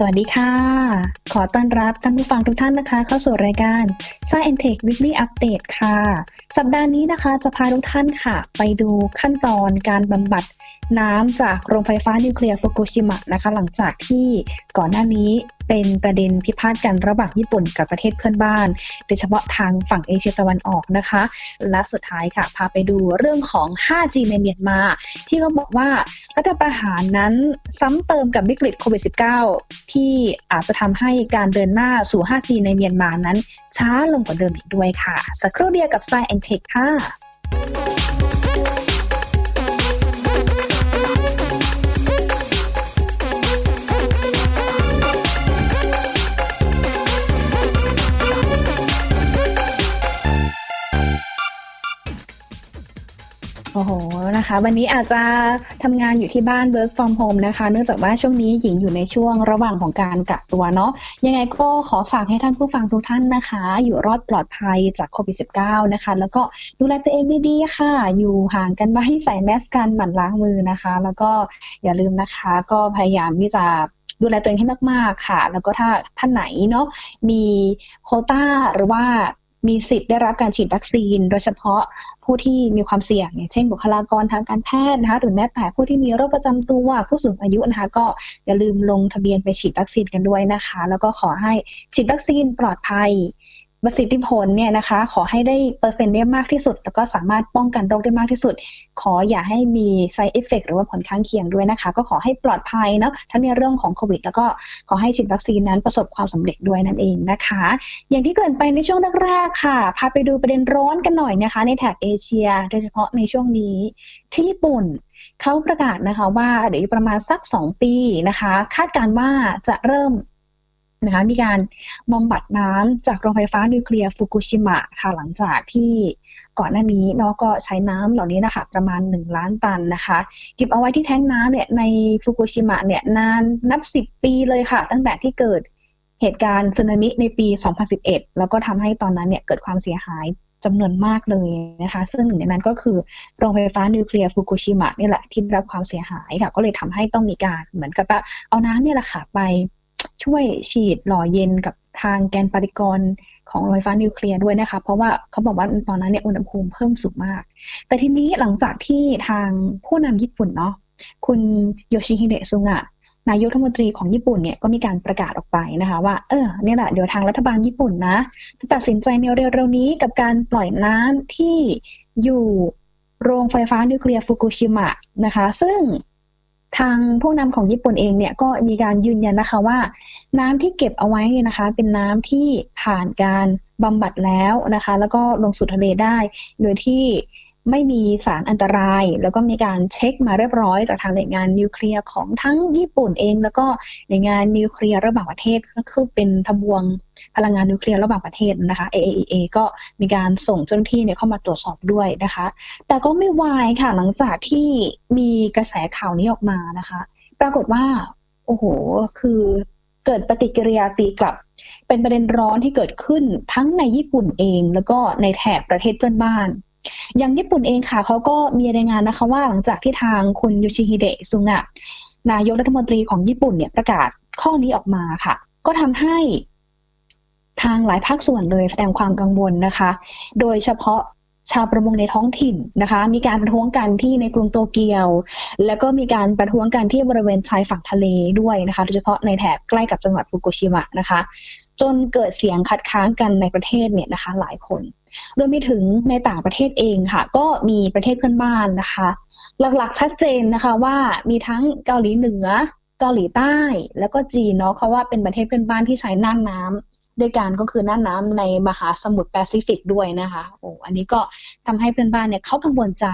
สวัสดีค่ะ ขอต้อนรับท่านผู้ฟังทุกท่านนะคะ เข้าสู่รายการ Science Tech Weekly Update ค่ะ สัปดาห์นี้นะคะจะพาทุกท่านค่ะ ไปดูขั้นตอนการบำบัดน้ำจากโรงไฟฟ้านิวเคลียร์ฟุกุชิมะนะคะ หลังจากที่ก่อนหน้านี้ เป็นประเด็นพิพาทกันระหว่างญี่ปุ่นกับประเทศเพื่อนบ้าน โดยเฉพาะทางฝั่งเอเชียตะวันออกนะคะ และสุดท้ายค่ะ พาไปดูเรื่องของ 5G ในเมียนมา ที่เขาบอกว่ารัฐประหารนั้นซ้ำเติมกับวิกฤตโควิด -19 ที่อาจจะทำให้การเดินหน้าสู่ 5G ในเมียนมานั้น ช้าลงกว่าเดิมอีกด้วยค่ะ สักครู่เดียวกับ Science Tech ค่ะ อ้โหนะคะ วันนี้อาจจะทำงานอยู่ที่บ้าน work from home นะคะ เนื่องจากว่าช่วงนี้หญิงอยู่ในช่วงระหว่างของการกักตัวเนาะยังไงก็ขอฝากให้ท่านผู้ฟังทุกท่านนะคะ อยู่รอดปลอดภัยจากโควิด -19 นะคะ แล้วก็ดูแลตัวเองดีๆค่ะ อยู่ห่างกันไว้ใส่แมสกันหมั่นล้างมือนะคะ แล้วก็อย่าลืมนะคะ ก็พยายามที่จะดูแลตัวเองให้มาก ๆ ค่ะ แล้วก็ถ้าท่านไหนเนาะมีโคต้าหรือว่า มีสิทธิ์ได้รับการฉีดวัคซีน โดยเฉพาะผู้ที่มีความเสี่ยงอย่างเช่นบุคลากรทางการแพทย์นะคะหรือแม้แต่ผู้ที่มีโรคประจำตัวผู้สูงอายุนะคะก็อย่าลืมลงทะเบียนไปฉีดวัคซีนกันด้วยนะคะ แล้วก็ขอให้ฉีดวัคซีนปลอดภัย ประสิทธิผลเนี่ยนะคะ ขอให้ได้เปอร์เซ็นต์ได้มากที่สุด แล้วก็สามารถป้องกันโรคได้มากที่สุด ขออย่าให้มี side effect หรือว่าผลข้างเคียงด้วยนะคะ ก็ขอให้ปลอดภัยเนาะทั้งในเรื่องของโควิด แล้วก็ขอให้ฉีดวัคซีนนั้นประสบความสำเร็จด้วยนั่นเองนะคะ อย่างที่เกริ่นไปในช่วงแรกๆค่ะ พาไปดูประเด็นร้อนกันหน่อยนะคะ ในแถบเอเชีย โดยเฉพาะในช่วงนี้ที่ญี่ปุ่นเขาประกาศนะคะว่าเดี๋ยวประมาณสัก 2 ปีนะคะ คาดการว่าจะเริ่ม นะคะมีการบำบัดน้ำจากโรงไฟฟ้านิวเคลียร์ฟุกุชิมะค่ะหลังจากที่ก่อนหน้านี้เนาะก็ใช้น้ำเหล่านี้นะคะประมาณ 1 ล้านตันนะคะเก็บเอาไว้ที่แท้งน้ำเนี่ยในฟุกุชิมะเนี่ยนานนับ 10 ปีเลยค่ะ ตั้งแต่ที่เกิดเหตุการณ์สึนามิในปี 2011 แล้วก็ทำให้ตอนนั้นเนี่ยเกิดความเสียหายจำนวนมากเลยนะคะ ซึ่งหนึ่งในนั้นก็คือโรงไฟฟ้านิวเคลียร์ฟุกุชิมะนี่แหละที่ได้รับความเสียหายค่ะ ก็เลยทำให้ต้องมีการเหมือนกับว่าเอาน้ำเนี่ยแหละค่ะไป ช่วยฉีดหล่อเย็นกับทางแกนปฏิกรณ์ของโรงไฟฟ้านิวเคลียร์ด้วยนะคะ เพราะว่าเขาบอกว่าตอนนั้นเนี่ยอุณหภูมิเพิ่มสูงมาก แต่ทีนี้หลังจากที่ทางผู้นำญี่ปุ่นเนาะคุณโยชิฮิเดะซุงะนายกรัฐมนตรีของญี่ปุ่นเนี่ยก็มีการประกาศออกไปนะคะว่าเออเนี่ยแหละเดี๋ยวทางรัฐบาลญี่ปุ่นนะจะตัดสินใจในเร็วๆนี้กับการปล่อยน้ำที่อยู่โรงไฟฟ้านิวเคลียร์ฟุกุชิมะนะคะ ซึ่ง ทางผู้นำของญี่ปุ่นเองเนี่ยก็มีการยืนยันนะคะว่า น้ำที่เก็บเอาไว้เนี่ยนะคะ เป็นน้ำที่ผ่านการบำบัดแล้วนะคะ แล้วก็ลงสู่ทะเลได้ โดยที่ไม่มีสารอันตราย แล้วก็มีการเช็คมาเรียบร้อยจากทางหน่วยงานนิวเคลียร์ของทั้งญี่ปุ่นเอง แล้วก็หน่วยงานนิวเคลียร์ระหว่างประเทศก็คือเป็นทบวง พลังงานนิวเคลียร์ระหว่างประเทศนะคะ AAEA ก็มีการส่งเจ้าหน้าที่เนี่ยเข้ามาตรวจสอบด้วยนะคะ แต่ก็ไม่วายค่ะหลังจากที่มีกระแสข่าวนี้ออกมานะคะ ปรากฏว่า โอ้โห คือเกิดปฏิกิริยาตีกลับ เป็นประเด็นร้อนที่เกิดขึ้นทั้งในญี่ปุ่นเอง แล้วก็ในแถบประเทศเพื่อนบ้านอย่างญี่ปุ่นเองค่ะเขาก็มีรายงานนะคะว่าหลังจากที่ทางคุณโยชิฮิเดะซุงะนายกรัฐมนตรีของญี่ปุ่นเนี่ยประกาศข้อนี้ออกมาค่ะ ก็ทำให้ ทางหลายภาคส่วนเลยแสดงความกังวลนะคะ โดยเฉพาะชาวประมงในท้องถิ่นนะคะ มีการประท้วงกันที่ในกรุงโตเกียว แล้วก็มีการประท้วงกันที่บริเวณชายฝั่งทะเลด้วยนะคะ โดยเฉพาะในแถบใกล้กับจังหวัดฟุกุชิมะนะคะ จนเกิดเสียงคัดค้านกันในประเทศเนี่ยนะคะหลายคนรวมไปถึงในต่างประเทศเองค่ะ ก็มีประเทศเพื่อนบ้านนะคะ หลักๆชัดเจนนะคะว่ามีทั้งเกาหลีเหนือ เกาหลีใต้ แล้วก็จีนเนาะเขาว่าเป็นประเทศเพื่อนบ้านที่ใช้น่านน้ำ ด้วยกันก็คือน่านน้าในมหาสมุทรแปซิฟิกด้วยนะคะโอ้อันนี้ก็ทำให้เพื่อนบ้านเนี่ยเขากังวลใจ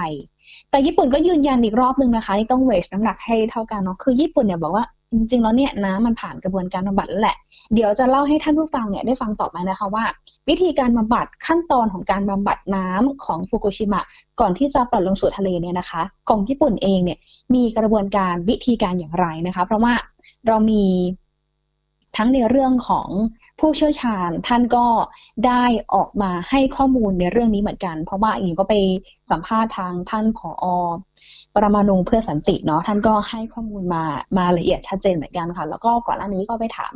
แต่ญี่ปุ่นก็ยืนยันอีกรอบนึงนะคะที่ต้องเวชน้ำหนักให้เท่ากันเนาะคือญี่ปุ่นเนี่ยบอกว่าจริงๆแล้วเนี่ยน้ำมันผ่านกระบวนการบำบัดแล้วแหละ เดี๋ยวจะเล่าให้ท่านผู้ฟังเนี่ยได้ฟังต่อไปนะคะว่า วิธีการบำบัดขั้นตอนของการบำบัดน้ำของฟุกุชิมะก่อนที่จะปล่อยลงสู่ทะเลเนี่ยนะคะ ของญี่ปุ่นเองเนี่ยมีกระบวนการวิธีการอย่างไรนะคะ เพราะว่าเรามี ทั้งในเรื่องของผู้เชี่ยวชาญท่านก็ได้ออกมาให้ข้อมูลในเรื่องนี้เหมือนกัน เพราะว่าอิงก็ไปสัมภาษณ์ทางท่านผอประมาณูเพื่อสันติเนาะท่านก็ให้ข้อมูลมามาละเอียดชัดเจนเหมือนกันค่ะ แล้วก็ก่อนหน้านี้ก็ไปถาม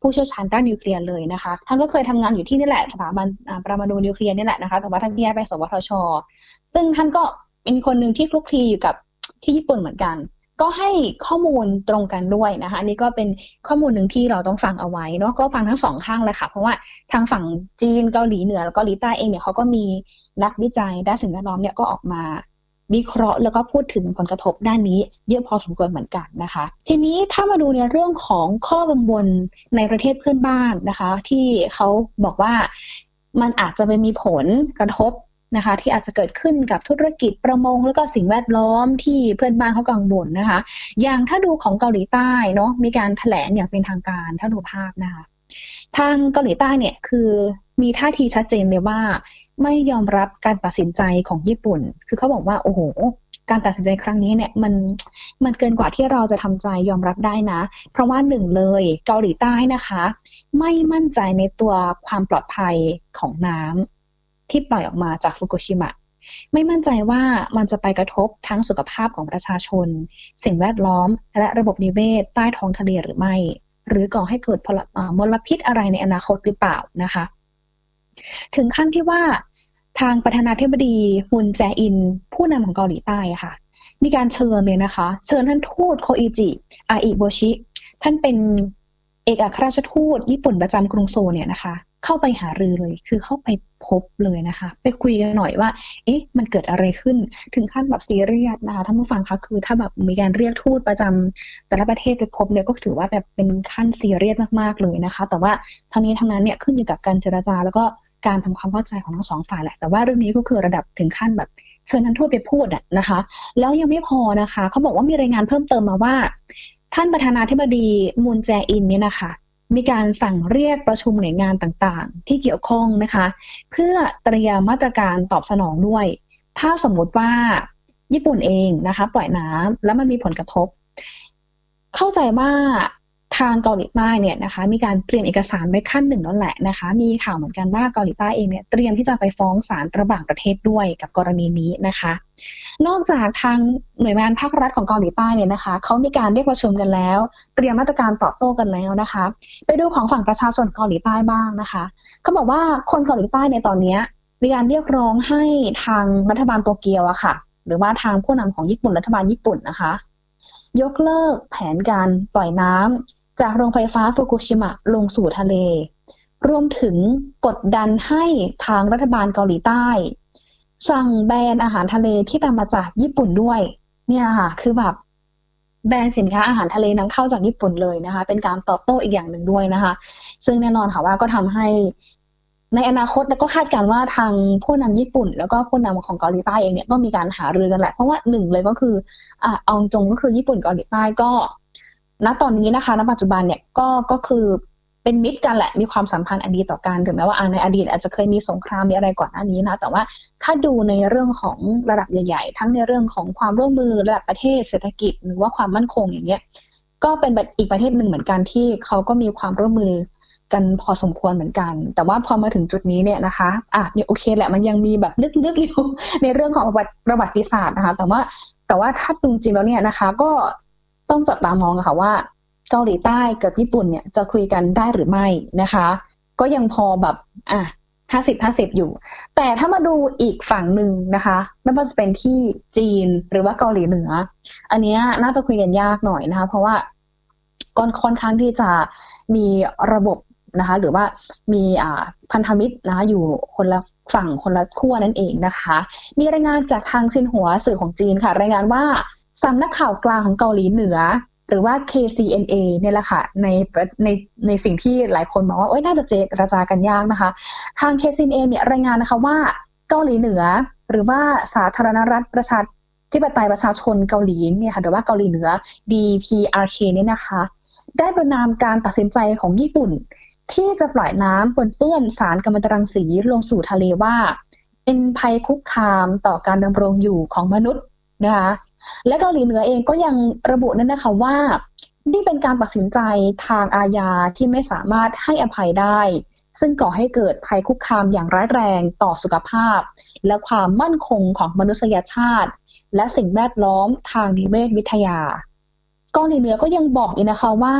ผู้เชี่ยวชาญด้านนิวเคลียร์เลยนะคะ ท่านก็เคยทำงานอยู่ที่นี่แหละสถาบันประมาณูนิวเคลียร์นี่แหละนะคะแต่ว่าท่านย้ายไปสวทช ซึ่งท่านก็เป็นคนหนึ่งที่คลุกคลีอยู่กับที่ญี่ปุ่นเหมือนกัน ก็ให้ข้อมูลตรงกันด้วยนะคะอันนี้ก็เป็นข้อมูลหนึ่งที่เราต้องฟังเอาไว้เนาะก็ฟังทั้งสองข้างเลยค่ะ เพราะว่าทางฝั่งจีนเกาหลีเหนือแล้วก็ลีใต้าเองเนี่ยเขาก็มีนักวิจัยด้านสิ่งแวดล้อมเนี่ยก็ออกมาวิเคราะห์แล้วก็พูดถึงผลกระทบด้านนี้เยอะพอสมควรเหมือนกันนะคะ ทีนี้ถ้ามาดูในเรื่องของข้อกังวลในประเทศเพื่อนบ้านนะคะ ที่เขาบอกว่ามันอาจจะไปมีผลกระทบ นะคะ ที่อาจจะเกิดขึ้นกับธุรกิจประมง แล้วก็สิ่งแวดล้อมที่เพื่อนบ้านเขากังวลนะคะ อย่างถ้าดูของเกาหลีใต้เนาะมีการถแถลงอย่างเป็นทางการถ้าดูภาพนะคะ ทางเกาหลีใต้เนี่ยคือมีท่าทีชัดเจนเลยว่า ไม่ยอมรับการตัดสินใจของญี่ปุ่น คือเขาบอกว่าโอ้โหการตัดสินใจครั้งนี้เนี่ยมันมันเกินกว่าที่เราจะทำใจยอมรับได้นะ เพราะว่าหนึ่งเลยเกาหลีใต้นะคะ ไม่มั่นใจในตัวความปลอดภัยของน้ำ ที่ปล่อยออกมาจากฟุกุชิมะไม่มั่นใจว่ามันจะไปกระทบทั้งสุขภาพของประชาชน สิ่งแวดล้อม และระบบนิเวศใต้ท้องทะเลหรือไม่ หรือก่อให้เกิดมลพิษอะไรในอนาคตหรือเปล่านะคะ ถึงขั้นที่ว่าทางประธานาธิบดีฮุนแจอิน ผู้นำของเกาหลีใต้ค่ะ มีการเชิญเลยนะคะ เชิญท่านทูตโคอิจิอาอิโบชิ ท่านเป็นเอกอัครราชทูตญี่ปุ่นประจำกรุงโซเนี่ยนะคะ เข้าไปหารือเลย คือเข้าไปพบเลยนะคะ ไปคุยกันหน่อยว่า เอ๊ะ มันเกิดอะไรขึ้น ถึงขั้นแบบซีเรียสนะคะท่านผู้ฟังคะ คือถ้าแบบมีการเรียกทูตประจำแต่ละประเทศไปพบเนี่ยก็ถือว่าแบบเป็นขั้นซีเรียสมากๆเลยนะคะ แต่ว่าทั้งนี้ทั้งนั้นเนี่ยขึ้นอยู่กับการเจรจา แล้วก็การทำความเข้าใจของทั้งสองฝ่ายแหละ แต่ว่าเรื่องนี้ก็คือระดับถึงขั้นแบบเชิญท่านทูตไปพูดอะนะคะ แล้วยังไม่พอนะคะ เขาบอกว่ามีรายงานเพิ่มเติมมาว่า ท่านประธานาธิบดีมูนแจอินเนี่ยนะคะ มีการสั่งเรียกประชุมหน่วยงานต่างๆ ที่เกี่ยวข้องนะคะ เพื่อเตรียมมาตรการตอบสนองด้วย ถ้าสมมุติว่าญี่ปุ่นเองนะคะ ปล่อยน้ำแล้วมันมีผลกระทบ เข้าใจว่า ทางเกาหลีใต้เนี่ยนะคะมีการเตรียมเอกสารไว้ขั้นหนึ่งนั่นแหละนะคะ มีข่าวเหมือนกันว่าเกาหลีใต้เองเนี่ยเตรียมที่จะไปฟ้องศาลระหว่างประเทศด้วยกับกรณีนี้นะคะ นอกจากทางหน่วยงานภาครัฐของเกาหลีใต้เนี่ยนะคะเขามีการเรียกประชุมกันแล้ว เตรียมมาตรการตอบโต้กันแล้วนะคะ ไปดูของฝั่งประชาชนเกาหลีใต้บ้างนะคะเขาบอกว่าคนเกาหลีใต้ในตอนนี้มีการเรียกร้องให้ทางรัฐบาลโตเกียวอะค่ะ หรือว่าทางผู้นำของญี่ปุ่นรัฐบาลญี่ปุ่นนะคะ ยกเลิกแผนการปล่อยน้ำ จากโรงไฟฟ้าฟุกุชิมะลงสู่ทะเล รวมถึงกดดันให้ทางรัฐบาลเกาหลีใต้ สั่งแบนอาหารทะเลที่นำมาจากญี่ปุ่นด้วย เนี่ยค่ะ คือแบบแบนสินค้าอาหารทะเลนำเข้าจากญี่ปุ่นเลยนะคะ เป็นการตอบโต้อีกอย่างหนึ่งด้วยนะคะ ซึ่งแน่นอนค่ะว่าก็ทำให้ในอนาคตแล้วก็คาดการว่าทางผู้นำญี่ปุ่น แล้วก็ผู้นำของเกาหลีใต้เองเนี่ยต้องมีการหารือกันแหละ เพราะว่าหนึ่งเลยก็คืออ่าเอาจงก็คือญี่ปุ่นเกาหลีใต้ก็ ณตอนนี้นะคะณปัจจุบันเนี่ยก็ก็คือเป็นมิตรกันแหละมีความสัมพันธ์อันดีต่อกันถึงแม้ว่าในอดีตอาจจะเคยมีสงครามมีอะไรก่อนหน้านี้นะแต่ว่าถ้าดูในเรื่องของระดับใหญ่ๆ ทั้งในเรื่องของความร่วมมือระดับประเทศเศรษฐกิจ หรือว่าความมั่นคงอย่างเงี้ยก็เป็นอีกประเทศหนึ่งเหมือนกันที่เขาก็มีความร่วมมือกันพอสมควรเหมือนกัน แต่ว่าพอมาถึงจุดนี้เนี่ยนะคะ อะเนี่ยโอเคแหละมันยังมีแบบลึกๆอยู่ในเรื่องของประวัติศาสตร์นะคะ แต่ว่าแต่ว่าถ้าดูจริงแล้วเนี่ยนะคะ ก็ ต้องจับตามองค่ะว่าเกาหลีใต้กับญี่ปุ่นเนี่ยจะคุยกันได้หรือไม่นะคะ ก็ยังพอแบบอะห้าสิบห้าสิบอยู่ แต่ถ้ามาดูอีกฝั่งหนึ่งนะคะไม่ว่าจะเป็นที่จีนหรือว่าเกาหลีเหนือ อันนี้น่าจะคุยกันยากหน่อยนะคะ เพราะว่าก่อนค่อนข้างที่จะมีระบบนะคะ หรือว่ามีอ่าพันธมิตรนะคะอยู่คนละฝั่งคนละขั้วนั่นเองนะคะ มีรายงานจากทางซินหัวสื่อของจีนค่ะ รายงานว่า สำนักข่าวกลางของเกาหลีเหนือ หรือว่า KCNA เนี่ยแหละค่ะในในในสิ่งที่หลายคนมองว่าเอ้ยน่าจะเจรจากันยากนะคะ ทาง KCNA เนี่ยรายงานนะคะว่าเกาหลีเหนือ หรือว่าสาธารณรัฐประชาธิปไตยประชาชนเกาหลีเนี่ยค่ะหรือว่าเกาหลีเหนือ DPRK เนี่ยนะคะ ได้ประนามการตัดสินใจของญี่ปุ่น ที่จะปล่อยน้ำปนเปื้อนสารกัมมันตรังสีลงสู่ทะเลว่า เป็นภัยคุกคามต่อการดำรงอยู่ของมนุษย์นะคะ และเกาหลีเหนือเองก็ยังระบุนั่นนะคะว่า นี่เป็นการตัดสินใจทางอาญาที่ไม่สามารถให้อภัยได้ ซึ่งก่อให้เกิดภัยคุกคามอย่างร้ายแรงต่อสุขภาพ และความมั่นคงของมนุษยชาติ และสิ่งแวดล้อมทางนิเวศวิทยาเกาหลีเหนือก็ยังบอกอีกนะคะว่า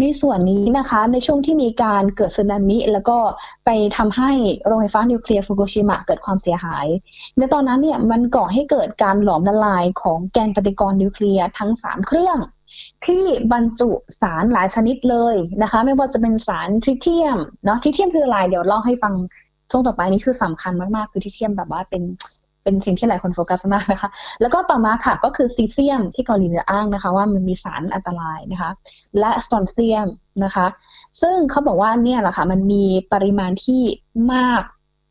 ในส่วนนี้นะคะในช่วงที่มีการเกิดสึนามิ แล้วก็ไปทำให้โรงไฟฟ้านิวเคลียร์ฟุกุชิมะเกิดความเสียหาย ในตอนนั้นเนี่ยมันก่อให้เกิดการหลอมละลายของแกนปฏิกรณ์นิวเคลียร์ทั้ง 3 เครื่อง ที่บรรจุสารหลายชนิดเลยนะคะ ไม่ว่าจะเป็นสารทริเทียมเนาะทริเทียมคืออะไรเดี๋ยวเล่าให้ฟังช่วงต่อไปนี้คือสำคัญมากๆ คือทริเทียมแบบว่าเป็น เป็นสิ่งที่หลายคนโฟกัสมากนะคะ แล้วก็ต่อมาค่ะก็คือซีเซียมที่เกาหลีเหนืออ้างนะคะ ว่ามันมีสารอันตรายนะคะ และสตรอนเซียมนะคะ ซึ่งเขาบอกว่าเนี่ยแหละค่ะมันมีปริมาณที่มาก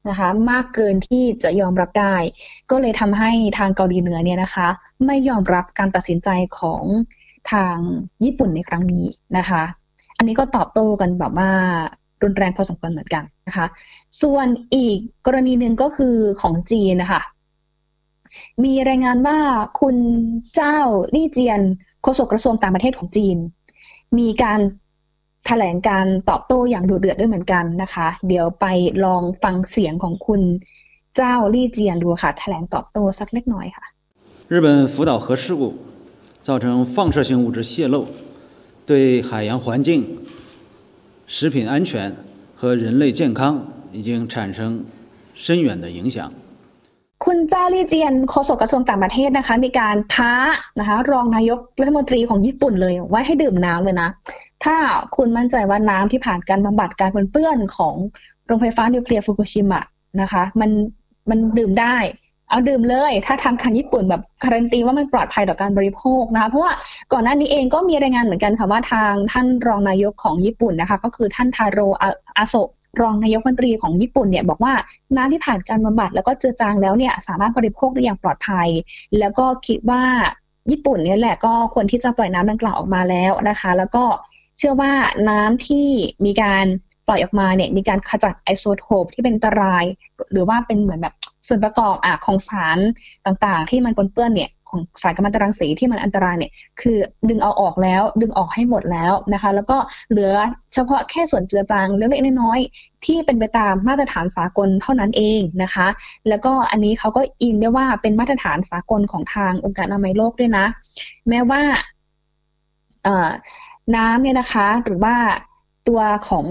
นะคะมากเกินที่จะยอมรับได้ ก็เลยทำให้ทางเกาหลีเหนือเนี่ยนะคะ ไม่ยอมรับการตัดสินใจของทางญี่ปุ่นในครั้งนี้นะคะ อันนี้ก็ตอบโต้กันแบบว่ารุนแรงพอสมควรเหมือนกันนะคะ ส่วนอีกกรณีหนึ่งก็คือของจีนนะคะ มีรายงานว่าคุณเจ้าลี่เจียนโฆษกกระทรวงต่างประเทศของจีน มีการแถลงการตอบโต้อย่างดุเดือดด้วยเหมือนกันนะคะ เดี๋ยวไปลองฟังเสียงของคุณเจ้าลี่เจียนดูค่ะ แถลงตอบโต้สักเล็กน้อยค่ะ日本福岛核事故造成放射性物质泄漏，对海洋环境、食品安全和人类健康已经产生深远的影响。 คุณเจ้าลี่เจียนโฆษกกระทรวงต่างประเทศนะคะ มีการท้านะคะ รองนายกรัฐมนตรีของญี่ปุ่นเลยไว้ให้ดื่มน้ำเลยนะ ถ้าคุณมั่นใจว่าน้ำที่ผ่านการบำบัดการปนเปื้อนของโรงไฟฟ้านิวเคลียร์ฟุกุชิมะนะคะ มันมันดื่มได้เอาดื่มเลย ถ้าทางการญี่ปุ่นแบบการันตีว่ามันปลอดภัยต่อการบริโภคนะคะ เพราะว่าก่อนหน้านี้เองก็มีรายงานเหมือนกันค่ะว่าทางท่านรองนายกของญี่ปุ่นนะคะ ก็คือท่านทาโรอาโซ รองนายกรัฐมนตรีของญี่ปุ่นเนี่ยบอกว่าน้ำที่ผ่านการบำบัดแล้วก็เจือจางแล้วเนี่ยสามารถบริโภคได้อย่างปลอดภัย แล้วก็คิดว่าญี่ปุ่นเนี่ยแหละก็ควรที่จะปล่อยน้ำดังกล่าวออกมาแล้วนะคะ แล้วก็เชื่อว่าน้ำที่มีการปล่อยออกมาเนี่ยมีการขจัดไอโซโทปที่เป็นอันตราย หรือว่าเป็นเหมือนแบบส่วนประกอบอของสารต่างๆ ที่มันปนเปื้อนเนี่ย ของสารกัมมันตรังสีที่มันอันตรายเนี่ยคือดึงเอาออกแล้วดึงออกให้หมดแล้วนะคะ แล้วก็เหลือเฉพาะแค่ส่วนเจือจางเล็กๆน้อยๆที่เป็นไปตามมาตรฐานสากลเท่านั้นเองนะคะ แล้วก็อันนี้เขาก็อินได้ว่าเป็นมาตรฐานสากลของทางองค์การอนามัยโลกด้วยนะ แม้ว่าน้ำเนี่ยนะคะหรือว่าตัวของ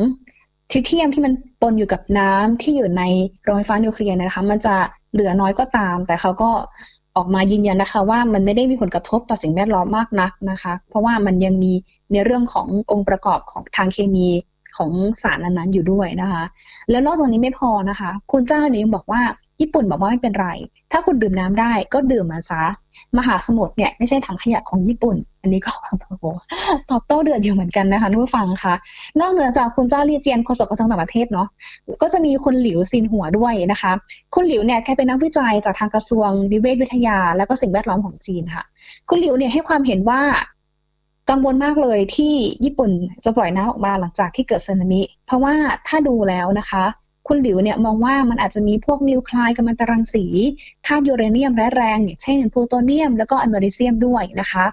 ทิเทียมที่มันปนอยู่กับน้ำที่อยู่ในโรงไฟฟ้านิวเคลียร์นะคะ มันจะเหลือน้อยก็ตาม แต่เขาก็ ออกมายืนยันนะคะ ว่ามันไม่ได้มีผลกระทบต่อสิ่งแวดล้อมมากนักนะคะ เพราะว่ามันยังมีในเรื่องขององค์ประกอบของทางเคมีของสารนั้นๆอยู่ด้วยนะคะ แล้วนอกจากนี้ไม่พอนะคะ คุณเจ้าเนี่ยยังบอกว่า ญี่ปุ่นบอกว่าไม่เป็นไร ถ้าคุณดื่มน้ำได้ก็ดื่มมาซะ มหาสมุทรเนี่ยไม่ใช่ถังขยะของญี่ปุ่น อันนี้ก็โอ้โหตอบโต้เดือดอยู่เหมือนกันนะคะทุกฟังคะนอกเหนือจากคุณเจ้าลี่เจียนโฆษกกระทรวงต่างประเทศเนาะ ก็จะมีคุณหลิวซินหัวด้วยนะคะ คุณหลิวเนี่ยแกเป็นนักวิจัยจากทางกระทรวงนิเวศวิทยา และก็สิ่งแวดล้อมของจีนค่ะ คุณหลิวเนี่ยให้ความเห็นว่ากังวลมากเลยที่ญี่ปุ่นจะปล่อยน้ำออกมาหลังจากที่เกิดสึนามิ เพราะว่าถ้าดูแล้วนะคะ คุณหลิวเนี่ยมองว่ามันอาจจะมีพวกนิวไคลด์กัมมันตรังสีธาตุยูเรเนียมร้ายแรงอย่างเช่น พลูโตเนียม แล้วก็อเมริเซียมด้วยนะคะ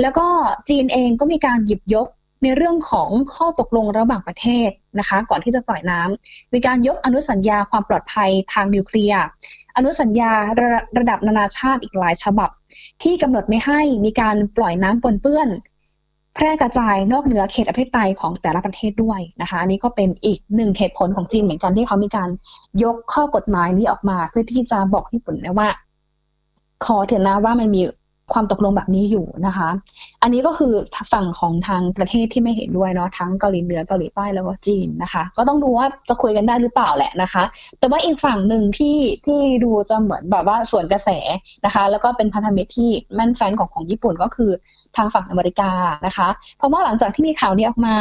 แล้วก็จีนเองก็มีการหยิบยกในเรื่องของข้อตกลงระหว่างประเทศนะคะ ก่อนที่จะปล่อยน้ำมีการยกอนุสัญญาความปลอดภัยทางนิวเคลียร์อนุสัญญาระระดับนานาชาติอีกหลายฉบับ ที่กำหนดไม่ให้มีการปล่อยน้ำปนเปื้อน แพร่กระจายนอกเหนือเขตอภิปไตยของแต่ละประเทศด้วยนะคะ อันนี้ก็เป็นอีกหนึ่งเหตุผลของจีนเหมือนกันที่เขามีการยกข้อกฎหมายนี้ออกมา เพื่อที่จะบอกญี่ปุ่นนะว่า ขอเถอะนะว่ามันมี ความตกลงแบบนี้อยู่นะคะ อันนี้ก็คือฝั่งของทางประเทศที่ไม่เห็นด้วยเนาะทั้งเกาหลีเหนือเกาหลีใต้แล้วก็จีนนะคะ ก็ต้องดูว่าจะคุยกันได้หรือเปล่าแหละนะคะ แต่ว่าอีกฝั่งหนึ่งที่ที่ดูจะเหมือนแบบว่าสวนกระแสนะคะ แล้วก็เป็นพันธมิตรที่แน่นแฟ้นของของญี่ปุ่นก็คือทางฝั่งอเมริกานะคะ เพราะว่าหลังจากที่มีข่าวนี้ออกมา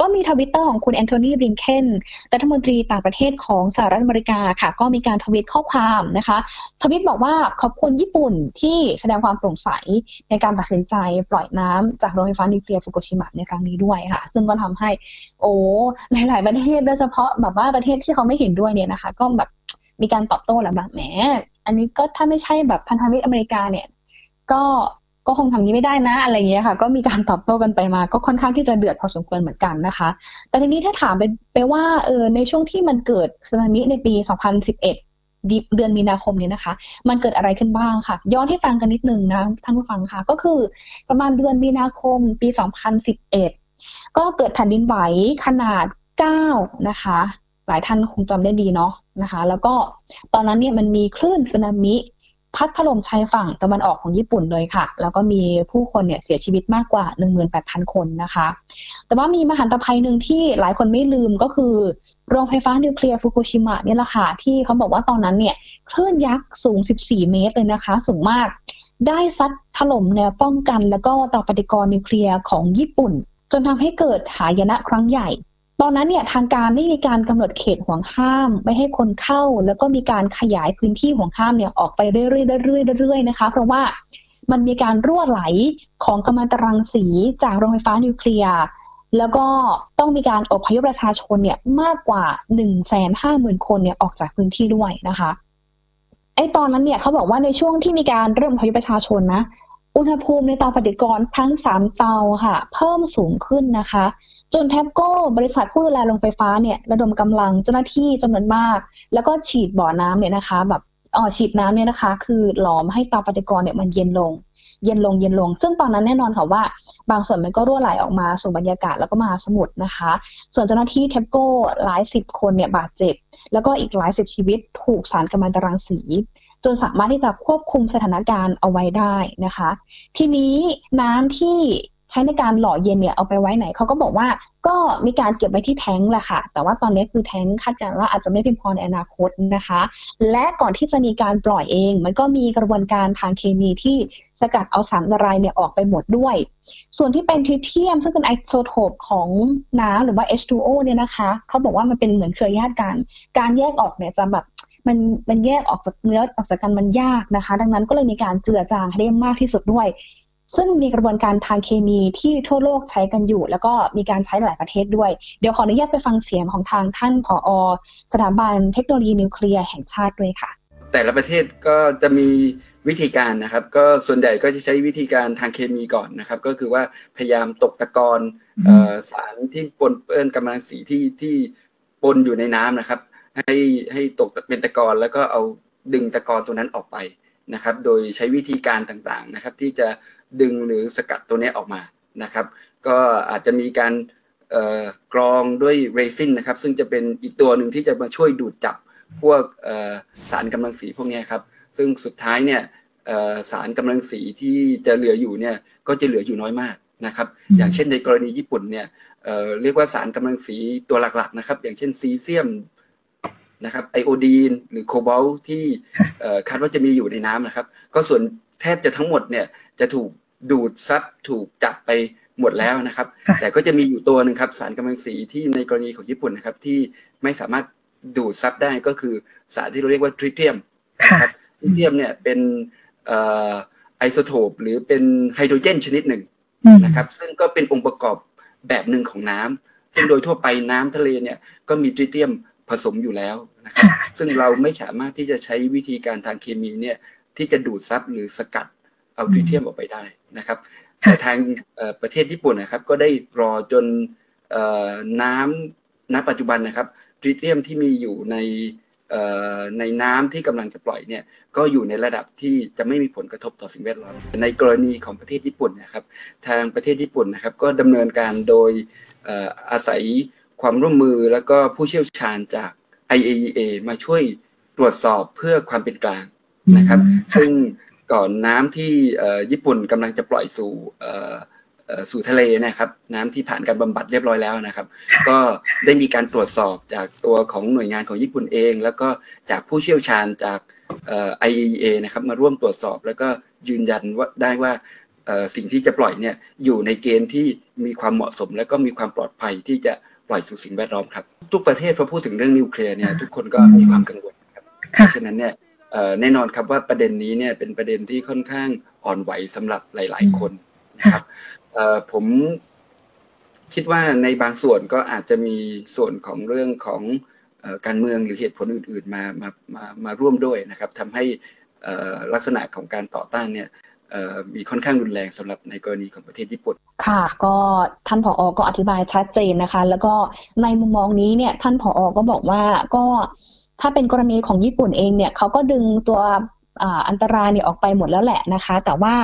ก็มีทวิตเตอร์ของคุณแอนโทนีบลิงเคนรัฐมนตรีต่างประเทศของสหรัฐอเมริกาค่ะ ก็มีการทวีตข้อความนะคะ ทวีตบอกว่าขอบคุณญี่ปุ่นที่แสดงความโปร่งใสในการตัดสินใจปล่อยน้ำจากโรงไฟฟ้านิวเคลียร์ฟุกุชิมะในครั้งนี้ด้วยค่ะ ซึ่งก็ทำให้โอ้หลาย ๆ ประเทศโดยเฉพาะแบบว่าประเทศที่เขาไม่เห็นด้วยเนี่ยนะคะ ก็แบบมีการตอบโต้แหละแบบแหมอันนี้ก็ถ้าไม่ใช่แบบพันธมิตรอเมริกาเนี่ยก็ ก็คงทำนี้ไม่ได้นะอะไรเงี้ยค่ะ ก็มีการตอบโต้กันไปมา ก็ค่อนข้างที่จะเดือดพอสมควรเหมือนกันนะคะ แต่ทีนี้ถ้าถามไปไปว่าเออในช่วงที่มันเกิดสึนามิในปี 2011เดือนมีนาคมนี้นะคะ มันเกิดอะไรขึ้นบ้างค่ะ ย้อนให้ฟังกันนิดนึงนะท่านผู้ฟังค่ะ ก็คือประมาณเดือนมีนาคมปี 2011 ก็เกิดแผ่นดินไหวขนาด 9 นะคะ หลายท่านคงจำได้ดีเนาะนะคะ แล้วก็ตอนนั้นเนี่ยมันมีคลื่นสึนามิ พัดถล่มชายฝั่งตะวันออกของญี่ปุ่นเลยค่ะ แล้วก็มีผู้คนเนี่ยเสียชีวิตมากกว่า 18,000 คนนะคะ แต่ว่ามีมหันตภัยหนึ่งที่หลายคนไม่ลืมก็คือโรงไฟฟ้านิวเคลียร์ฟุกุชิมะนี่แหละค่ะ ที่เขาบอกว่าตอนนั้นเนี่ยคลื่นยักษ์สูง 14 เมตรเลยนะคะ สูงมาก ได้ซัดถล่มแนวป้องกัน แล้วก็ต่อปฏิกรณ์นิวเคลียร์ของญี่ปุ่น จนทำให้เกิดหายนะครั้งใหญ่ ตอนนั้นเนี่ยทางการได้มีการกำหนดเขตห่วงห้ามไม่ให้คนเข้า แล้วก็มีการขยายพื้นที่ห่วงห้ามเนี่ยออกไปเรื่อยๆเรื่อยๆเรื่อยๆนะคะ เพราะว่ามันมีการรั่วไหลของกัมมันตรังสีจากโรงไฟฟ้านิวเคลียร์แล้วก็ต้องมีการอพยพประชาชนเนี่ยมากกว่า1นึ่งแสนห้าหมื่นคนเนี่ยออกจากพื้นที่ด้วยนะคะไอ้ตอนนั้นเนี่ยเขาบอกว่าในช่วงที่มีการเริ่มอพยพประชาชนนะ อุณหภูมิในเตาปฏิกรณ์ทั้งสามเตาค่ะ เพิ่มสูงขึ้นนะคะ จนแทบโก้บริษัทผู้ดูแลโรงไฟฟ้าเนี่ยระดมกำลังเจ้าหน้าที่จำนวนมาก แล้วก็ฉีดบ่อน้ำเนี่ยนะคะ แบบอ๋อฉีดน้ำเนี่ยนะคะ คือหลอมให้เตาปฏิกรณ์เนี่ยมันเย็นลง เย็นลงเย็นลง ซึ่งตอนนั้นแน่นอนค่ะว่า บางส่วนมันก็รั่วไหลออกมาสู่บรรยากาศแล้วก็มาสมุทรนะคะ ส่วนเจ้าหน้าที่เทปโก้หลายสิบคนเนี่ยบาดเจ็บ แล้วก็อีกหลายสิบชีวิตถูกสารกัมมันตรังสีจนสามารถที่จะควบคุมสถานการณ์เอาไว้ได้นะคะ ทีนี้น้ำที่ ใช้ในการหล่อเย็นเนี่ยเอาไปไว้ไหนเขาก็บอกว่าก็มีการเก็บไว้ที่แท้งแหละค่ะ แต่ว่าตอนนี้คือแท้งคาดการณ์ว่าอาจจะไม่เพียงพอในอนาคตนะคะ และก่อนที่จะมีการปล่อยเอง มันก็มีกระบวนการทางเคมีที่สกัดเอาสารละลายเนี่ยออกไปหมดด้วย ส่วนที่เป็นทริเทียม ซึ่งเป็นไอโซโทปของน้ำหรือว่า H2O เนี่ยนะคะเขาบอกว่ามันเป็นเหมือนเครือญาติกัน การแยกออกเนี่ยจะแบบมันมันแยกออกจากเนื้อออกจากกันมันยากนะคะ ดังนั้นก็เลยมีการเจือจางให้ได้มากที่สุดด้วย ซึ่งมีกระบวนการทางเคมีที่ทั่วโลกใช้กันอยู่ แล้วก็มีการใช้หลายประเทศด้วย เดี๋ยวขออนุญาตไปฟังเสียงของทางท่านผอสถาบันเทคโนโลยีนิวเคลียร์แห่งชาติด้วยค่ะ แต่ละประเทศก็จะมีวิธีการนะครับ ก็ส่วนใหญ่ก็จะใช้วิธีการทางเคมีก่อนนะครับ ก็คือว่าพยายามตกตะกอนสารที่ปนเปื้อนกำลังสีที่ที่ปนอยู่ในน้ำนะครับ ให้ให้ตกเป็นตะกอนแล้วก็เอาดึงตะกอนตัวนั้นออกไปนะครับ โดยใช้วิธีการต่างๆนะครับ ที่จะ ดึงหรือสกัดตัวนี้ออกมานะครับ ก็อาจจะมีการกรองด้วยเรซินนะครับ ซึ่งจะเป็นอีกตัวหนึ่งที่จะมาช่วยดูดจับพวกสารกำลังสีพวกนี้ครับ ซึ่งสุดท้ายเนี่ยสารกำลังสีที่จะเหลืออยู่เนี่ยก็จะเหลืออยู่น้อยมากนะครับ อย่างเช่นในกรณีญี่ปุ่นเนี่ยเรียกว่าสารกำลังสีตัวหลักๆนะครับ อย่างเช่นซีเซียมนะครับไอโอดีนหรือโคบอลที่คาดว่าจะมีอยู่ในน้ำนะครับ ก็ส่วนแทบจะทั้งหมดเนี่ย จะถูกดูดซับถูกจับไปหมดแล้วนะครับ แต่ก็จะมีอยู่ตัวหนึ่งครับสารกำมะถันสีที่ในกรณีของญี่ปุ่นนะครับ ที่ไม่สามารถดูดซับได้ก็คือสารที่เราเรียกว่าทริเทียมนะครับทริเทียมเนี่ยเป็นไอโซโทปหรือเป็นไฮโดรเจนชนิดหนึ่งนะครับ ซึ่งก็เป็นองค์ประกอบแบบหนึ่งของน้ำซึ่งโดยทั่วไปน้ำทะเลเนี่ยก็มีทริเทียมผสมอยู่แล้วนะครับ ซึ่งเราไม่สามารถที่จะใช้วิธีการทางเคมีเนี่ยที่จะดูดซับหรือสกัด เอาทริเทียมออกไปได้นะครับแต่ทางประเทศญี่ปุ่นนะครับ ก็ได้รอจนน้ำณปัจจุบันนะครับทริเทียมที่มีอยู่ในในน้ำที่กำลังจะปล่อยเนี่ยก็อยู่ในระดับที่จะไม่มีผลกระทบต่อสิ่งแวดล้อมในกรณีของประเทศญี่ปุ่นนะครับ ทางประเทศญี่ปุ่นนะครับ ก็ดำเนินการโดยอาศัยความร่วมมือแล้วก็ผู้เชี่ยวชาญจาก IAEA มาช่วยตรวจสอบเพื่อความเป็นกลางนะครับ ซึ่ง ก่อนน้ำที่ญี่ปุ่นกำลังจะปล่อยสู่สู่ทะเลนะครับ น้ำที่ผ่านการบำบัดเรียบร้อยแล้วนะครับ ก็ได้มีการตรวจสอบจากตัวของหน่วยงานของญี่ปุ่นเอง แล้วก็จากผู้เชี่ยวชาญจากเอ่อ IEA นะครับมาร่วมตรวจสอบแล้วก็ยืนยันว่าได้ว่าสิ่งที่จะปล่อยเนี่ยอยู่ในเกณฑ์ที่มีความเหมาะสม และก็มีความปลอดภัยที่จะปล่อยสู่สิ่งแวดล้อมครับ ทุกประเทศพอพูดถึงเรื่องนิวเคลียร์เนี่ยทุกคนก็มีความกังวลครับเพราะฉะนั้นเนี่ย แน่นอนครับว่าประเด็นนี้เนี่ยเป็นประเด็นที่ค่อนข้างอ่อนไหวสำหรับหลาย ๆ คนนะครับผมคิดว่าในบางส่วนก็อาจจะมีส่วนของเรื่องของการเมืองหรือเหตุผลอื่น ๆ มามามามาร่วมด้วยนะครับทำให้ลักษณะของการต่อต้านเนี่ย มีค่อนข้างรุนแรงสำหรับในกรณีของประเทศญี่ปุ่น ค่ะ ก็ท่านผอก็อธิบายชัดเจนนะคะ แล้วก็ในมุมมองนี้เนี่ยท่านผอก็บอกว่าก็ถ้าเป็นกรณีของญี่ปุ่นเองเนี่ยเขาก็ดึงตัวอันตรายเนี่ยออกไปหมดแล้วแหละนะคะ แต่ว่า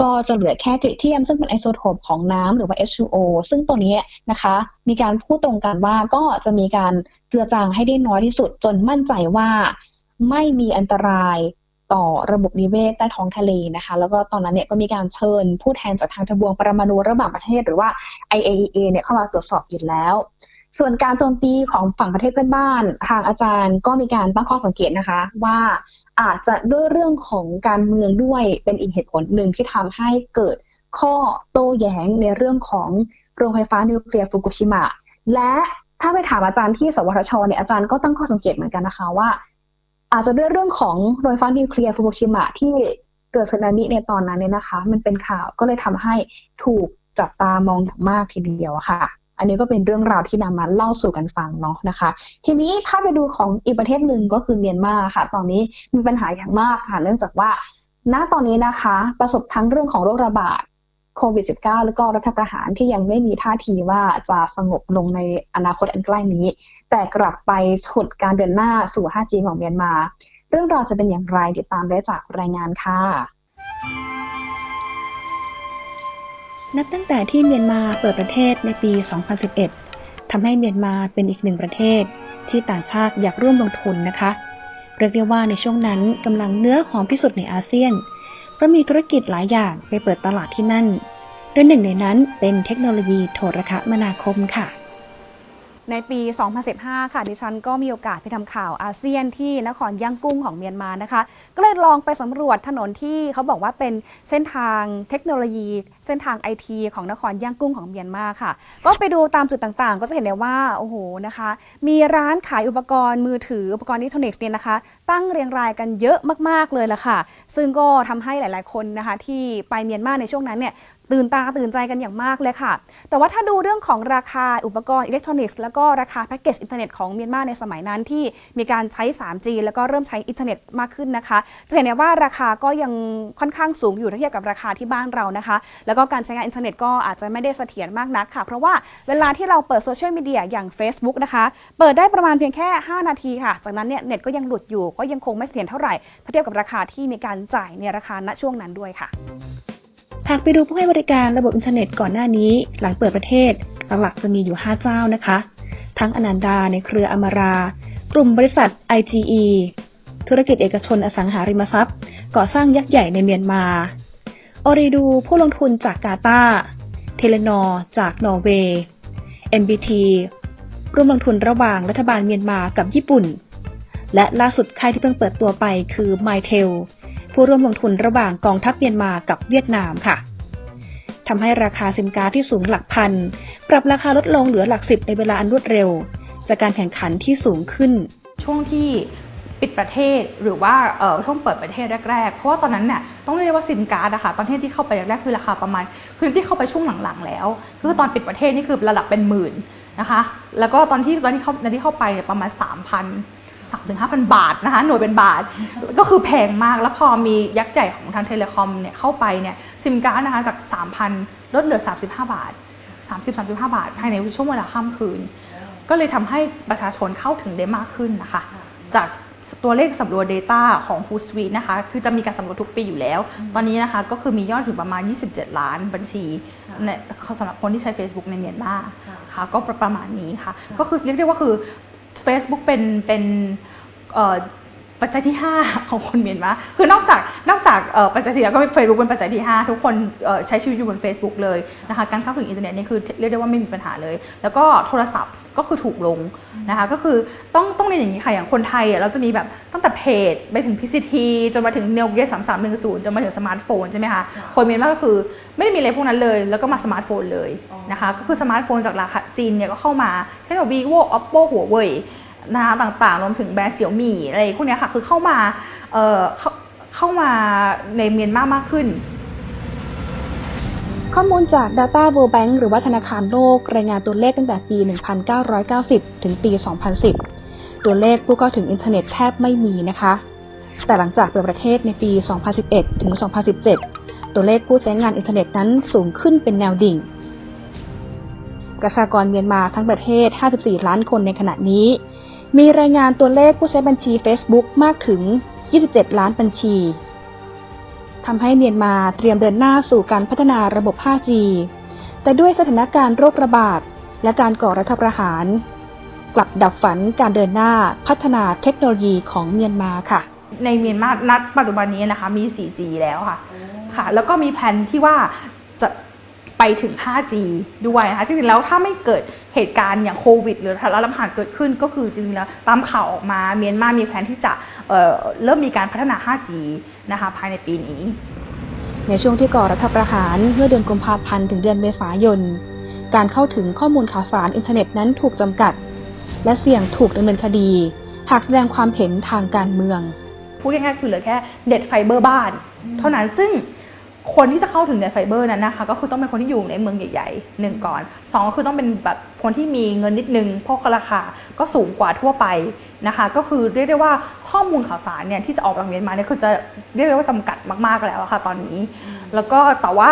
ก็จะเหลือแค่ทริเทียมซึ่งเป็นไอโซโทปของน้ำหรือว่า H2O ซึ่งตัวนี้นะคะ มีการพูดตรงกันว่าก็จะมีการเจือจางให้ได้น้อยที่สุดจนมั่นใจว่าไม่มีอันตราย ต่อระบบนิเวศใต้ท้องทะเลนะคะ แล้วก็ตอนนั้นเนี่ยก็มีการเชิญผู้แทนจากทางทบวงปรมาณูระหว่างประเทศหรือว่า IAEA เนี่ยเข้ามาตรวจสอบอยู่แล้ว ส่วนการโจมตีของฝั่งประเทศเพื่อนบ้าน ทางอาจารย์ก็มีการตั้งข้อสังเกตนะคะ ว่าอาจจะด้วยเรื่องของการเมืองด้วยเป็นอีกเหตุผลหนึ่งที่ทำให้เกิดข้อโต้แย้งในเรื่องของโรงไฟฟ้านิวเคลียร์ฟุกุชิมะและถ้าไปถามอาจารย์ที่สวทชเนี่ยอาจารย์ก็ตั้งข้อสังเกตเหมือนกันนะคะว่า อาจจะด้วยเรื่องของโรงไฟฟ้านิวเคลียร์ฟุกุชิมะที่เกิดสึนามิในตอนนั้นเนี่ยนะคะ มันเป็นข่าวก็เลยทำให้ถูกจับตามองอย่างมากทีเดียวค่ะ อันนี้ก็เป็นเรื่องราวที่นำมาเล่าสู่กันฟังเนาะนะคะ ทีนี้ถ้าไปดูของอีกประเทศหนึ่งก็คือเมียนมาค่ะ ตอนนี้มีปัญหาอย่างมากค่ะ เนื่องจากว่าณตอนนี้นะคะ ประสบทั้งเรื่องของโรคระบาด โควิด -19 แล้วก็รัฐประหารที่ยังไม่มีท่าทีว่าจะสงบลงในอนาคตอันใกล้นี้ แต่กลับไปฉุดการเดินหน้าสู่ 5G ของเมียนมา เรื่องราวจะเป็นอย่างไรติดตามได้จากรายงานค่ะนับตั้งแต่ที่เมียนมาเปิดประเทศในปี 2011 ทำให้เมียนมาเป็นอีกหนึ่งประเทศ ที่ต่างชาติอยากร่วมลงทุนนะคะ เรียกได้ว่าในช่วงนั้นกำลังเนื้อหอมที่สุดในอาเซียน ราะมีธุรกิจหลายอย่างไปเปิดตลาดที่นั่นโดยหนึ่งในนั้นเป็นเทคโนโลยีโทรคมนาคมค่ะ ในปี 2015 ค่ะดิฉันก็มีโอกาสไปทำข่าวอาเซียนที่นครย่างกุ้งของเมียนมานะคะ ก็เลยลองไปสำรวจถนนที่เขาบอกว่าเป็นเส้นทางเทคโนโลยี เส้นทางไอทีของนครย่างกุ้งของเมียนมาค่ะ ก็ไปดูตามจุดต่างๆ ก็จะเห็นได้ว่าโอ้โหนะคะ มีร้านขายอุปกรณ์มือถืออุปกรณ์อิเล็กทรอนิกส์เนี่ยนะคะ ตั้งเรียงรายกันเยอะมากๆเลยละค่ะ ซึ่งก็ทำให้หลาย ๆคนนะคะที่ไปเมียนมาในช่วงนั้นเนี่ย ตื่นตาตื่นใจกันอย่างมากเลยค่ะ แต่ว่าถ้าดูเรื่องของราคาอุปกรณ์อิเล็กทรอนิกส์แล้วก็ราคาแพ็กเกจอินเทอร์เน็ตของเมียนมาในสมัยนั้นที่มีการใช้ 3G แล้วก็เริ่มใช้อินเทอร์เน็ตมากขึ้นนะคะ จะเห็นได้ว่าราคาก็ยังค่อนข้างสูงอยู่เทียบกับราคาที่บ้านเรานะคะ แล้วก็การใช้งานอินเทอร์เน็ตก็อาจจะไม่ได้เสถียรมากนักค่ะ เพราะว่าเวลาที่เราเปิดโซเชียลมีเดียอย่าง Facebook นะคะ เปิดได้ประมาณเพียงแค่ 5 นาทีค่ะ จากนั้นเนี่ยเน็ตก็ยังหลุดอยู่ ก็ยังคงไม่เสถียรเท่าไหร่เทียบกับราคาที่มีการจ่ายในราคาณช่วงนั้นด้วยค่ะ หากไปดูผู้ให้บริการระบบอินเทอร์เน็ตก่อนหน้านี้ หลังเปิดประเทศ หลักๆจะมีอยู่ 5 เจ้านะคะ ทั้งอนันดาในเครืออมารา กลุ่มบริษัท IGE ธุรกิจเอกชนอสังหาริมทรัพย์ ก่อสร้างยักษ์ใหญ่ในเมียนมา Ooredoo ผู้ลงทุนจากกาตาร์เทเลนอร์จากนอร์เวย์ MPT ร่วมลงทุนระหว่างรัฐบาลเมียนมากับญี่ปุ่น และล่าสุดค่ายที่เพิ่งเปิดตัวไปคือ MyTel ผู้ร่วมลงทุนระหว่างกองทัพเมียนมากับเวียดนามค่ะทำให้ราคาสินค้าที่สูงหลักพัน ปรับราคาลดลงเหลือหลักสิบในเวลาอันรวดเร็ว จากการแข่งขันที่สูงขึ้น ช่วงที่ปิดประเทศหรือว่าช่วงเปิดประเทศแรก ๆ เพราะว่าตอนนั้นเนี่ยต้องเรียกว่าซิมการ์ดอะค่ะตอนที่ที่เข้าไปแรกๆคือราคาประมาณ คือที่เข้าไปช่วงหลังๆ แล้ว คือตอนปิดประเทศนี่คือระดับเป็นหมื่นนะคะ แล้วก็ตอนที่ตอนที่เข้าตอนที่เข้าไปเนี่ยประมาณ 3,000 สามถึงห้าพันบาทนะคะหน่วยเป็นบาทก็คือแพงมากแล้วพอมียักษ์ใหญ่ของทางเทเลคอมเนี่ยเข้าไปเนี่ยซิมการ์ดนะคะจาก 3,000 ลดเหลือ 35 บาท 30-35 บาท ภายในช่วงเวลาข้ามคืน ก็เลยทำให้ประชาชนเข้าถึงได้มากขึ้นนะคะ จากตัวเลขสำรวจ Data ของ Hootsuite นะคะ คือจะมีการสำรวจทุกปีอยู่แล้ว ตอนนี้นะคะก็คือมียอดถึงประมาณ 27 ล้านบัญชีสำหรับคนที่ใช้ Facebook ในเมียนมาค่ะ ก็ประมาณนี้ค่ะ ก็คือเรียกได้ว่าคือ Facebook เป็นเป็นปัจจัยที่ 5 ของคนเมียนมาคือนอกจากนอกจากปัจจัยสี่แล้วก็เฟซบุ๊กเป็นปัจจัยที่ 5 ทุกคนใช้ชีวิตอยู่บน Facebook เลยนะคะการเข้าถึงอินเทอร์เน็ตนี่คือเรียกได้ว่าไม่มีปัญหาเลย แล้วก็โทรศัพท์ ก็คือถูกลงนะคะก็คือต้องต้องเรียนอย่างนี้ค่ะอย่างคนไทยเราจะมีแบบตั้งแต่เพจไปถึง PCT จนมาถึงเนลเกสามสามหนึ่งศูนย์จนมาถึงสมาร์ทโฟนใช่ไหมคะคนเมียนมาก็คือไม่ได้มีอะไรพวกนั้นเลย แล้วก็มาสมาร์ทโฟนเลยนะคะก็คือสมาร์ทโฟนจากราคาจีนเนี่ยก็เข้ามาเช่นแบบ vivo oppo หัวเว่ยนะคะต่างๆ รวมถึงแบรนด์เสี่ยวมี่อะไรพวกนี้ค่ะคือเข้ามาเข้าเข้ามาในเมียนมามากขึ้น ข้อมูลจาก Data World Bank หรือว่าธนาคารโลก รายงานตัวเลขตั้งแต่ปี 1990 ถึงปี 2010 ตัวเลขผู้เข้าถึงอินเทอร์เน็ตแทบไม่มีนะคะ แต่หลังจากเปิดประเทศในปี 2011 ถึง 2017 ตัวเลขผู้ใช้งานอินเทอร์เน็ตนั้นสูงขึ้นเป็นแนวดิ่ง ประชากรเมียนมาทั้งประเทศ 54 ล้านคนในขณะนี้ มีรายงานตัวเลขผู้ใช้บัญชี Facebook มากถึง 27 ล้านบัญชี ทำให้เมียนมาเตรียมเดินหน้าสู่การพัฒนาระบบ 5G แต่ด้วยสถานการณ์โรคระบาด และการก่อรัฐประหาร กลับดับฝันการเดินหน้าพัฒนาเทคโนโลยีของเมียนมาค่ะ ในเมียนมานัดปัจจุบันนี้นะคะมี 4G แล้วค่ะค่ะ แล้วก็มีแผนที่ว่าจะ ไปถึง 5G ด้วยนะคะจริงๆแล้วถ้าไม่เกิดเหตุการณ์อย่างโควิด หรือรัฐประหารเกิดขึ้นก็คือจริงๆแล้วตามข่าวออกมาเมียนมามีแผนที่จะเเริ่มมีการพัฒนา 5G นะคะภายในปีนี้ ในช่วงที่ก่อรัฐประหารเมื่อเดือนกุมภาพันธ์ถึงเดือนเมษายน การเข้าถึงข้อมูลข่าวสารอินเทอร์เน็ตนั้นถูกจำกัด และเสี่ยงถูกดำเนินคดี หากแสดงความเห็นทางกการเมืองพูดง่ายๆคือเหลือแค่เน็ตไฟเบอร์บ้าน เท่านั้นซึ่ง คนที่จะเข้าถึงเน็ตไฟเบอร์นั้นนะคะก็คือต้องเป็นคนที่อยู่ในเมืองใหญ่ๆหนึ่งก่อนสองก็คือต้องเป็นแบบคนที่มีเงินนิดนึงเพราะราคาก็สูงกว่าทั่วไปนะคะ ก็คือเรียกได้ว่าข้อมูลข่าวสารเนี่ยที่จะออกจากเมียนมาเนี่ยคือจะเรียกได้ว่าจำกัดมากๆแล้วค่ะตอนนี้ แล้วก็แต่ว่า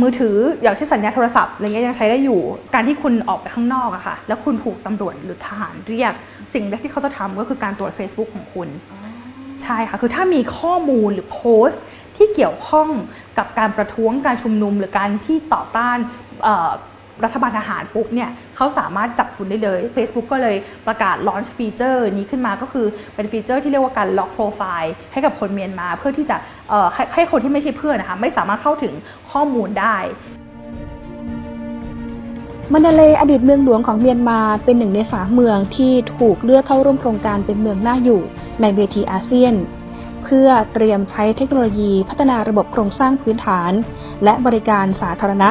มือถืออย่างเช่นสัญญาณโทรศัพท์อะไรเงี้ยยังใช้ได้อยู่ การที่คุณออกไปข้างนอกอะค่ะแล้วคุณถูกตำรวจหรือทหารเรียก สิ่งแรกที่เขาจะทำก็คือการตรวจ Facebook ของคุณ ใช่ค่ะคือถ้ามีข้อมูลหรือโพสต์ ที่เกี่ยวข้องกับการประท้วงการชุมนุม หรือการที่ต่อต้านรัฐบาลทหารปุ๊บเนี่ยเขาสามารถจับคุณได้เลย Facebook ก็เลยประกาศ launch ฟีเจอร์นี้ขึ้นมาก็คือเป็นฟีเจอร์ที่เรียกว่าการล็อกโปรไฟล์ให้กับคนเมียนมา เพื่อที่จะให้ให้คนที่ไม่ใช่เพื่อนนะคะไม่สามารถเข้าถึงข้อมูลได้มันดาเลอดีตเมืองหลวงของเมียนมาเป็นหนึ่งในสามเมืองที่ถูกเลือกเข้าร่วมโครงการเป็นเมืองน่าอยู่ในเวทีอาเซียน เพื่อเตรียมใช้เทคโนโลยีพัฒนาระบบโครงสร้างพื้นฐาน และบริการสาธารณะ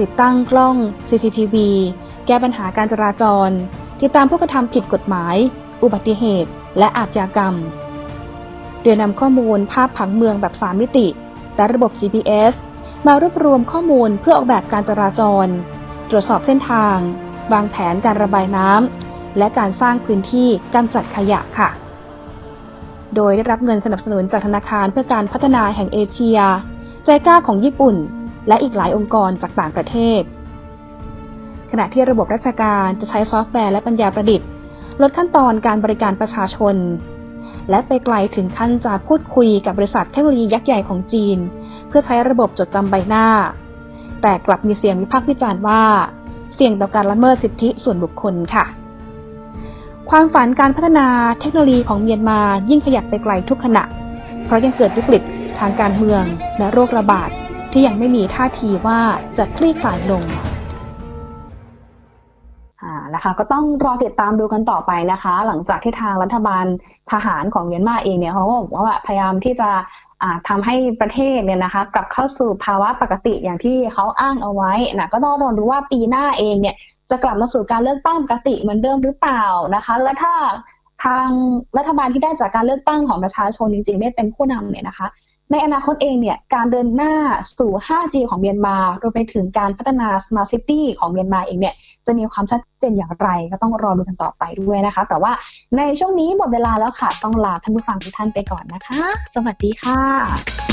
ติดตั้งกล้อง CCTV แก้ปัญหาการจราจร ติดตามผู้กระทำผิดกฎหมาย อุบัติเหตุ และอาชญากรรม โดยนำข้อมูลภาพผังเมืองแบบ 3 มิติ และระบบ GPS มารวบรวมข้อมูลเพื่อออกแบบการจราจร ตรวจสอบเส้นทาง วางแผนการระบายน้ำและการสร้างพื้นที่กำจัดขยะค่ะ โดยได้รับเงินสนับสนุนจากธนาคารเพื่อการพัฒนาแห่งเอเชียใจกล้าของญี่ปุ่น และอีกหลายองค์กรจากต่างประเทศ ขณะที่ระบบราชการจะใช้ซอฟต์แวร์และปัญญาประดิษฐ์ ลดขั้นตอนการบริการประชาชน และไปไกลถึงขั้นจะพูดคุยกับบริษัทเทคโนโลยียักษ์ใหญ่ของจีน เพื่อใช้ระบบจดจำใบหน้า แต่กลับมีเสียงวิพากษ์วิจารณ์ว่า เสี่ยงต่อการละเมิดสิทธิส่วนบุคคลค่ะ ความฝันการพัฒนาเทคโนโลยีของเมียนมายิ่งขยับไปไกลทุกขณะ เพราะยังเกิดวิกฤตทางการเมืองและโรคระบาดที่ยังไม่มีท่าทีว่าจะคลี่คลายลง นะคะ ก็ต้องรอติดตามดูกันต่อไปนะคะ หลังจากที่ทางรัฐบาลทหารของเมียนมาเองเนี่ยเขาก็บอกว่าพยายามที่จะทำให้ประเทศเนี่ยนะคะกลับเข้าสู่ภาวะปกติอย่างที่เขาอ้างเอาไว้นะก็ต้องรอดูว่าปีหน้าเองเนี่ยจะกลับมาสู่การเลือกตั้งปกติเหมือนเดิมหรือเปล่านะคะ และถ้าทางรัฐบาลที่ได้จากการเลือกตั้งของประชาชนจริงๆได้เป็นผู้นำเนี่ยนะคะ ในอนาคตเองเนี่ยการเดินหน้าสู่ 5G ของเมียนมารวมไปถึงการพัฒนา Smart City ของเมียนมาเองเนี่ยจะมีความชัดเจนอย่างไรก็ต้องรอดูกันต่อไปด้วยนะคะ แต่ว่าในช่วงนี้หมดเวลาแล้วค่ะ ต้องลาท่านผู้ฟังทุกท่านไปก่อนนะคะ สวัสดีค่ะ